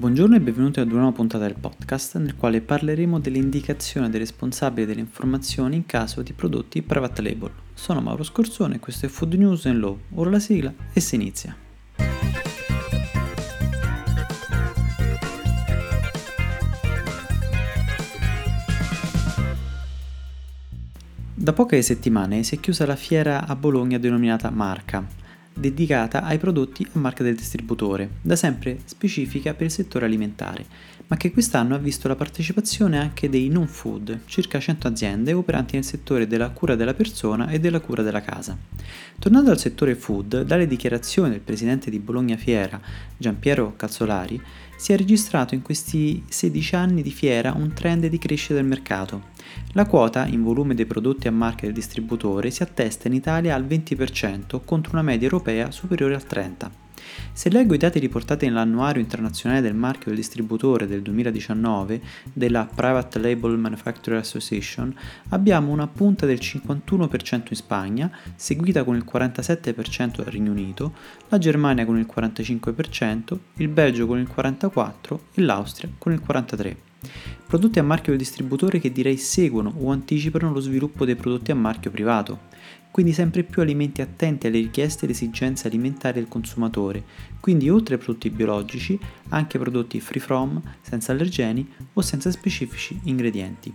Buongiorno e benvenuti ad una nuova puntata del podcast nel quale parleremo dell'indicazione dei responsabili delle informazioni in caso di prodotti private label. Sono Mauro Scorsone e questo è Food News and Law. Ora la sigla e si inizia. Da poche settimane si è chiusa la fiera a Bologna denominata Marca, dedicata ai prodotti a marca del distributore, da sempre specifica per il settore alimentare, ma che quest'anno ha visto la partecipazione anche dei non food, circa 100 aziende operanti nel settore della cura della persona e della cura della casa. Tornando al settore food, dalle dichiarazioni del presidente di Bologna Fiera, Giampiero Calzolari, si è registrato in questi 16 anni di fiera un trend di crescita del mercato. La quota in volume dei prodotti a marca del distributore si attesta in Italia al 20% contro una media europea superiore al 30%. Se leggo i dati riportati nell'annuario internazionale del marchio del distributore del 2019 della Private Label Manufacturer Association, abbiamo una punta del 51% in Spagna, seguita con il 47% dal Regno Unito, la Germania con il 45%, il Belgio con il 44% e l'Austria con il 43%. Prodotti a marchio del distributore che direi seguono o anticipano lo sviluppo dei prodotti a marchio privato quindi sempre più alimenti attenti alle richieste e alle esigenze alimentari del consumatore, quindi oltre ai prodotti biologici anche prodotti free from, senza allergeni o senza specifici ingredienti.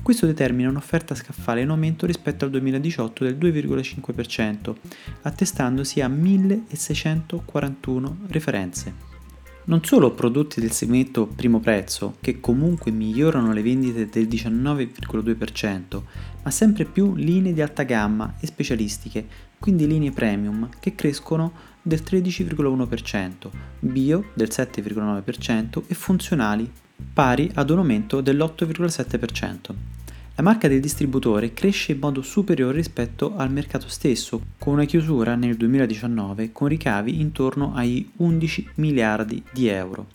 Questo determina un'offerta scaffale in aumento rispetto al 2018 del 2,5%, attestandosi a 1641 referenze. Non solo prodotti del segmento primo prezzo, che comunque migliorano le vendite del 19,2%, ma sempre più linee di alta gamma e specialistiche, quindi linee premium, che crescono del 13,1%, bio del 7,9% e funzionali pari ad un aumento dell'8,7%. La marca del distributore cresce in modo superiore rispetto al mercato stesso, con una chiusura nel 2019 con ricavi intorno ai 11 miliardi di euro.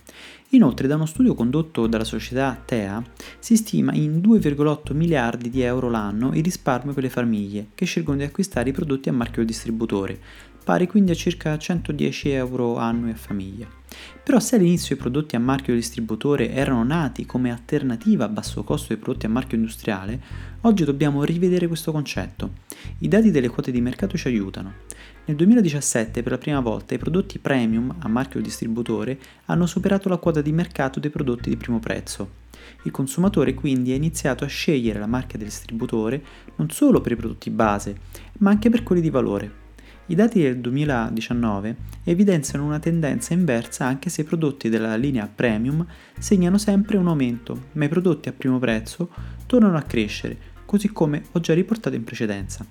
Inoltre, da uno studio condotto dalla società TEA, si stima in 2,8 miliardi di euro l'anno il risparmio per le famiglie che scelgono di acquistare i prodotti a marchio distributore, pari quindi a circa 110 euro annui a famiglia. Però se all'inizio i prodotti a marchio distributore erano nati come alternativa a basso costo ai prodotti a marchio industriale, oggi dobbiamo rivedere questo concetto. I dati delle quote di mercato ci aiutano. Nel 2017 per la prima volta i prodotti premium a marchio distributore hanno superato la quota di mercato dei prodotti di primo prezzo. Il consumatore quindi ha iniziato a scegliere la marca del distributore non solo per i prodotti base, ma anche per quelli di valore. I dati del 2019 evidenziano una tendenza inversa anche se i prodotti della linea premium segnano sempre un aumento, ma i prodotti a primo prezzo tornano a crescere, così come ho già riportato in precedenza.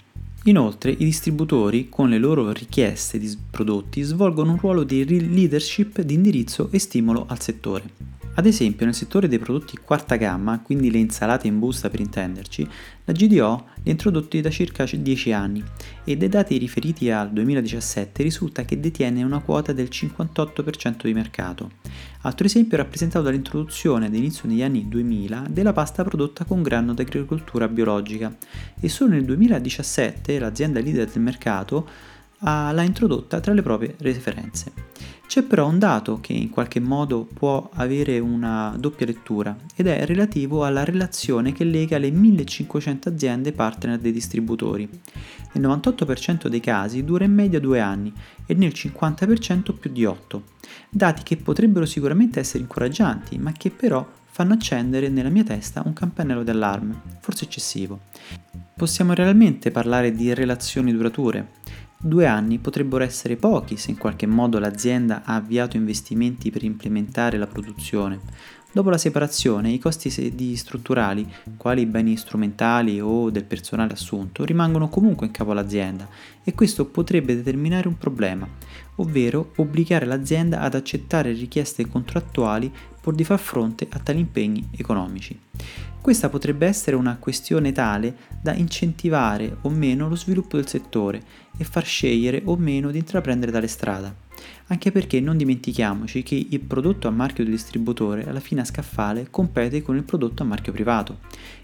Inoltre i distributori, con le loro richieste di prodotti, svolgono un ruolo di leadership di indirizzo e stimolo al settore. Ad esempio nel settore dei prodotti quarta gamma, quindi le insalate in busta per intenderci, la GDO li ha introdotti da circa 10 anni e dai dati riferiti al 2017 risulta che detiene una quota del 58% di mercato. Altro esempio è rappresentato dall'introduzione ad inizio degli anni 2000 della pasta prodotta con grano d'agricoltura biologica e solo nel 2017 l'azienda leader del mercato l'ha introdotta tra le proprie referenze. C'è però un dato che in qualche modo può avere una doppia lettura ed è relativo alla relazione che lega le 1500 aziende partner dei distributori. Nel 98% dei casi dura in media due anni e nel 50% più di 8. Dati che potrebbero sicuramente essere incoraggianti, ma che però fanno accendere nella mia testa un campanello d'allarme, forse eccessivo. Possiamo realmente parlare di relazioni durature? Due anni potrebbero essere pochi se in qualche modo l'azienda ha avviato investimenti per implementare la produzione. Dopo la separazione, i costi strutturali, quali beni strumentali o del personale assunto, rimangono comunque in capo all'azienda e questo potrebbe determinare un problema, ovvero obbligare l'azienda ad accettare richieste contrattuali pur di far fronte a tali impegni economici. Questa potrebbe essere una questione tale da incentivare o meno lo sviluppo del settore e far scegliere o meno di intraprendere tale strada. Anche perché non dimentichiamoci che il prodotto a marchio del distributore alla fine a scaffale compete con il prodotto a marchio privato.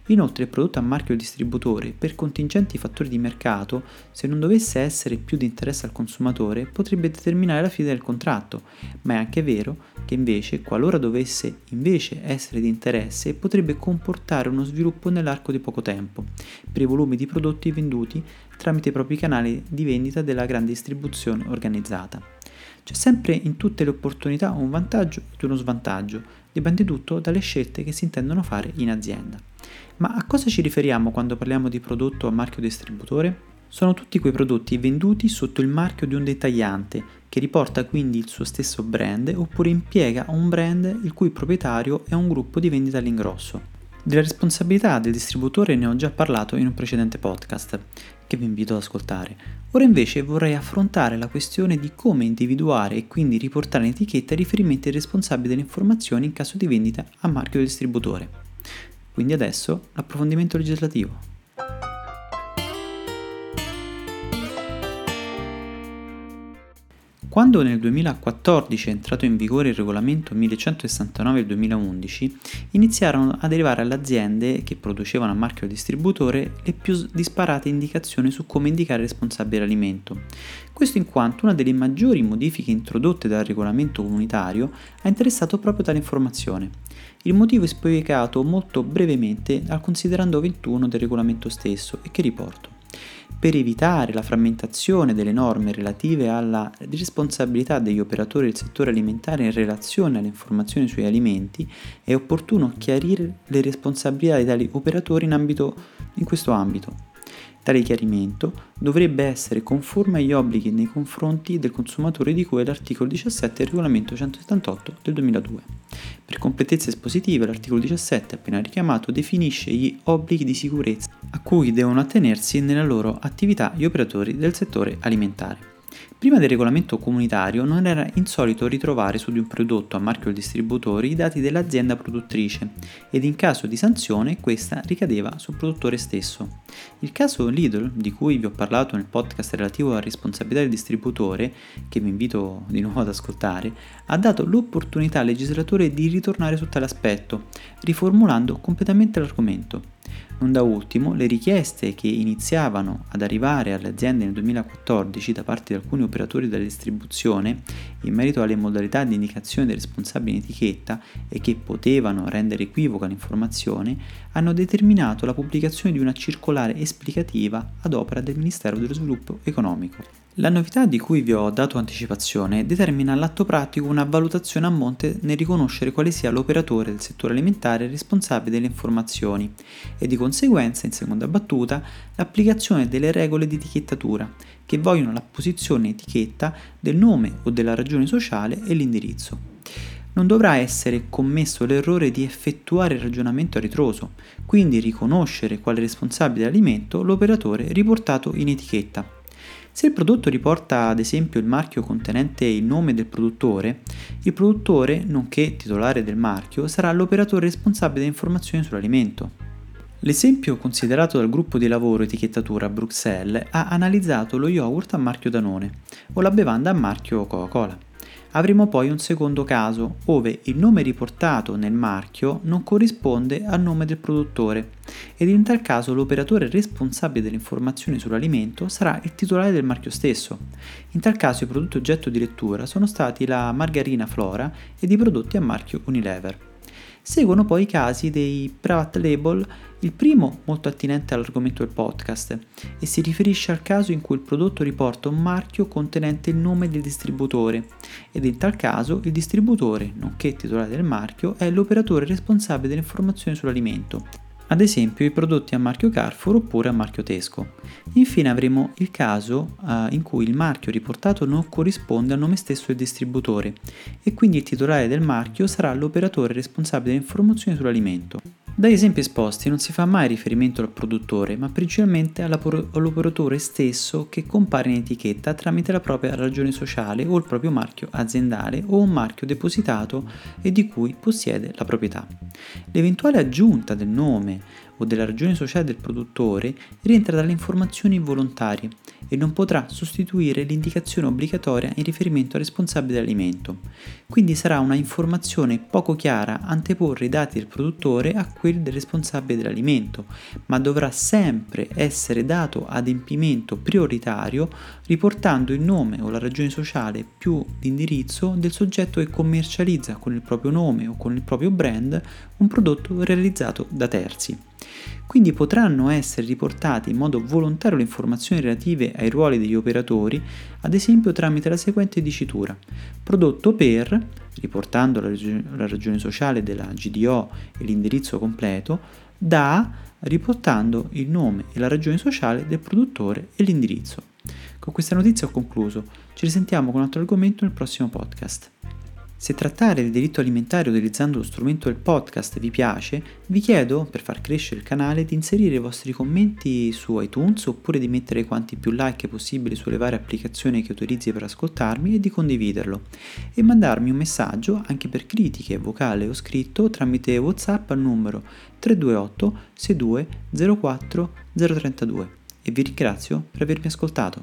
Inoltre il prodotto a marchio distributore, per contingenti fattori di mercato, se non dovesse essere più di interesse al consumatore, potrebbe determinare la fine del contratto, ma è anche vero che invece, qualora dovesse invece essere di interesse, potrebbe comportare uno sviluppo nell'arco di poco tempo, per i volumi di prodotti venduti tramite i propri canali di vendita della grande distribuzione organizzata. C'è sempre in tutte le opportunità un vantaggio ed uno svantaggio, dipende tutto dalle scelte che si intendono fare in azienda. Ma a cosa ci riferiamo quando parliamo di prodotto a marchio distributore? Sono tutti quei prodotti venduti sotto il marchio di un dettagliante, che riporta quindi il suo stesso brand oppure impiega un brand il cui proprietario è un gruppo di vendita all'ingrosso. Della responsabilità del distributore ne ho già parlato in un precedente podcast, che vi invito ad ascoltare. Ora invece vorrei affrontare la questione di come individuare e quindi riportare in etichetta riferimenti ai responsabili delle informazioni in caso di vendita a marchio del distributore. Quindi adesso l'approfondimento legislativo. Quando nel 2014 è entrato in vigore il regolamento 1169-2011, iniziarono ad arrivare alle aziende che producevano a marchio distributore le più disparate indicazioni su come indicare il responsabile alimento. Questo in quanto una delle maggiori modifiche introdotte dal regolamento comunitario ha interessato proprio tale informazione. Il motivo è spiegato molto brevemente al considerando 21 del regolamento stesso e che riporto per evitare la frammentazione delle norme relative alla responsabilità degli operatori del settore alimentare in relazione alle informazioni sui alimenti, è opportuno chiarire le responsabilità di tali operatori in, ambito, in questo ambito. Tale chiarimento dovrebbe essere conforme agli obblighi nei confronti del consumatore di cui è l'articolo 17 del regolamento 178 del 2002. Per completezza espositiva, l'articolo 17 appena richiamato definisce gli obblighi di sicurezza a cui devono attenersi nella loro attività gli operatori del settore alimentare. Prima del regolamento comunitario non era insolito ritrovare su di un prodotto a marchio distributore i dati dell'azienda produttrice ed in caso di sanzione questa ricadeva sul produttore stesso. Il caso Lidl, di cui vi ho parlato nel podcast relativo alla responsabilità del distributore, che vi invito di nuovo ad ascoltare, ha dato l'opportunità al legislatore di ritornare su tale aspetto, riformulando completamente l'argomento. Non da ultimo, le richieste che iniziavano ad arrivare alle aziende nel 2014 da parte di alcuni operatori della distribuzione in merito alle modalità di indicazione del responsabile in etichetta e che potevano rendere equivoca l'informazione, hanno determinato la pubblicazione di una circolare esplicativa ad opera del Ministero dello Sviluppo Economico. La novità di cui vi ho dato anticipazione determina all'atto pratico una valutazione a monte nel riconoscere quale sia l'operatore del settore alimentare responsabile delle informazioni e di conseguenza, in seconda battuta, l'applicazione delle regole di etichettatura che vogliono la posizione etichetta del nome o della ragione sociale e l'indirizzo. Non dovrà essere commesso l'errore di effettuare il ragionamento a ritroso, quindi riconoscere quale responsabile dell'alimento l'operatore riportato in etichetta se il prodotto riporta ad esempio il marchio contenente il nome del produttore, il produttore, nonché titolare del marchio, sarà l'operatore responsabile delle informazioni sull'alimento. L'esempio considerato dal gruppo di lavoro etichettatura Bruxelles ha analizzato lo yogurt a marchio Danone o la bevanda a marchio Coca-Cola. Avremo poi un secondo caso, ove il nome riportato nel marchio non corrisponde al nome del produttore ed in tal caso l'operatore responsabile delle informazioni sull'alimento sarà il titolare del marchio stesso. In tal caso i prodotti oggetto di lettura sono stati la margarina Flora ed i prodotti a marchio Unilever. Seguono poi i casi dei private label, il primo molto attinente all'argomento del podcast e si riferisce al caso in cui il prodotto riporta un marchio contenente il nome del distributore ed in tal caso il distributore, nonché titolare del marchio, è l'operatore responsabile delle informazioni sull'alimento ad esempio i prodotti a marchio Carrefour oppure a marchio Tesco. Infine avremo il caso uh, in cui il marchio riportato non corrisponde al nome stesso del distributore e quindi il titolare del marchio sarà l'operatore responsabile delle informazioni sull'alimento. Dagli esempi esposti non si fa mai riferimento al produttore, ma principalmente all'operatore stesso che compare in etichetta tramite la propria ragione sociale o il proprio marchio aziendale o un marchio depositato e di cui possiede la proprietà. L'eventuale aggiunta del nome o della ragione sociale del produttore rientra dalle informazioni volontarie e non potrà sostituire l'indicazione obbligatoria in riferimento al responsabile dell'alimento. Quindi sarà una informazione poco chiara anteporre i dati del produttore a quelli del responsabile dell'alimento, ma dovrà sempre essere dato adempimento prioritario riportando il nome o la ragione sociale più l'indirizzo del soggetto che commercializza con il proprio nome o con il proprio brand un prodotto realizzato da terzi. Quindi potranno essere riportate in modo volontario le informazioni relative ai ruoli degli operatori, ad esempio tramite la seguente dicitura. Prodotto per, riportando la, ragione, la ragione sociale della GDO e l'indirizzo completo, da, riportando il nome e la ragione sociale del produttore e l'indirizzo. Con questa notizia ho concluso. Ci risentiamo con un altro argomento nel prossimo podcast. Se trattare del diritto alimentare utilizzando lo strumento del podcast vi piace, vi chiedo, per far crescere il canale, di inserire i vostri commenti su iTunes oppure di mettere quanti più like possibili sulle varie applicazioni che utilizzi per ascoltarmi e di condividerlo. E mandarmi un messaggio anche per critiche, vocale o scritto tramite WhatsApp al numero 328 62 04 032. E vi ringrazio per avermi ascoltato.